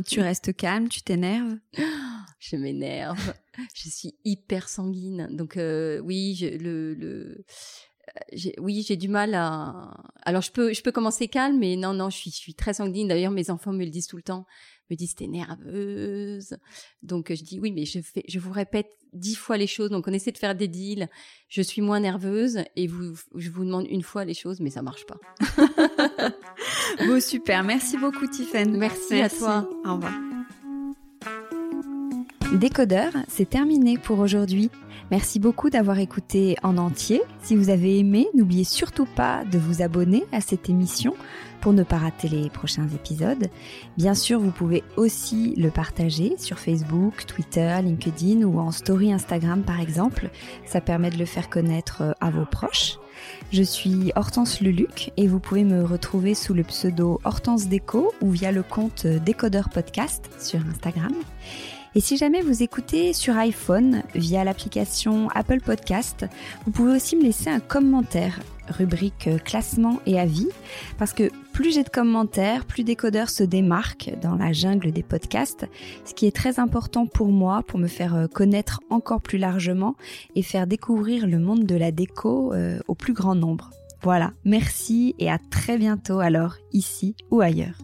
tu restes calme, tu t'énerves? Je m'énerve. Je suis hyper sanguine, donc oui, je, le, le oui, j'ai du mal à, Alors je peux, je peux commencer calme, mais non, non, je suis, je suis très sanguine. D'ailleurs, mes enfants me le disent tout le temps. Me disent t'es nerveuse. Donc je dis oui, mais je fais, je vous répète dix fois les choses. Donc on essaie de faire des deals. Je suis moins nerveuse et vous, je vous demande une fois les choses, mais ça marche pas. bon super, merci beaucoup Tiffany. Merci, à toi. Au revoir. Décodeur, c'est terminé pour aujourd'hui. Merci beaucoup d'avoir écouté en entier. Si vous avez aimé, n'oubliez surtout pas de vous abonner à cette émission pour ne pas rater les prochains épisodes. Bien sûr, vous pouvez aussi le partager sur Facebook, Twitter, LinkedIn ou en story Instagram par exemple. Ça permet de le faire connaître euh, à vos proches. Je suis Hortense Leluc et vous pouvez me retrouver sous le pseudo Hortense Déco ou via le compte Décodeur Podcast sur Instagram. Et si jamais vous écoutez sur iPhone via l'application Apple Podcast, vous pouvez aussi me laisser un commentaire, rubrique classement et avis, parce que plus j'ai de commentaires, plus Décodeur se démarque dans la jungle des podcasts, ce qui est très important pour moi, pour me faire connaître encore plus largement et faire découvrir le monde de la déco euh, au plus grand nombre. Voilà, merci et à très bientôt alors, ici ou ailleurs.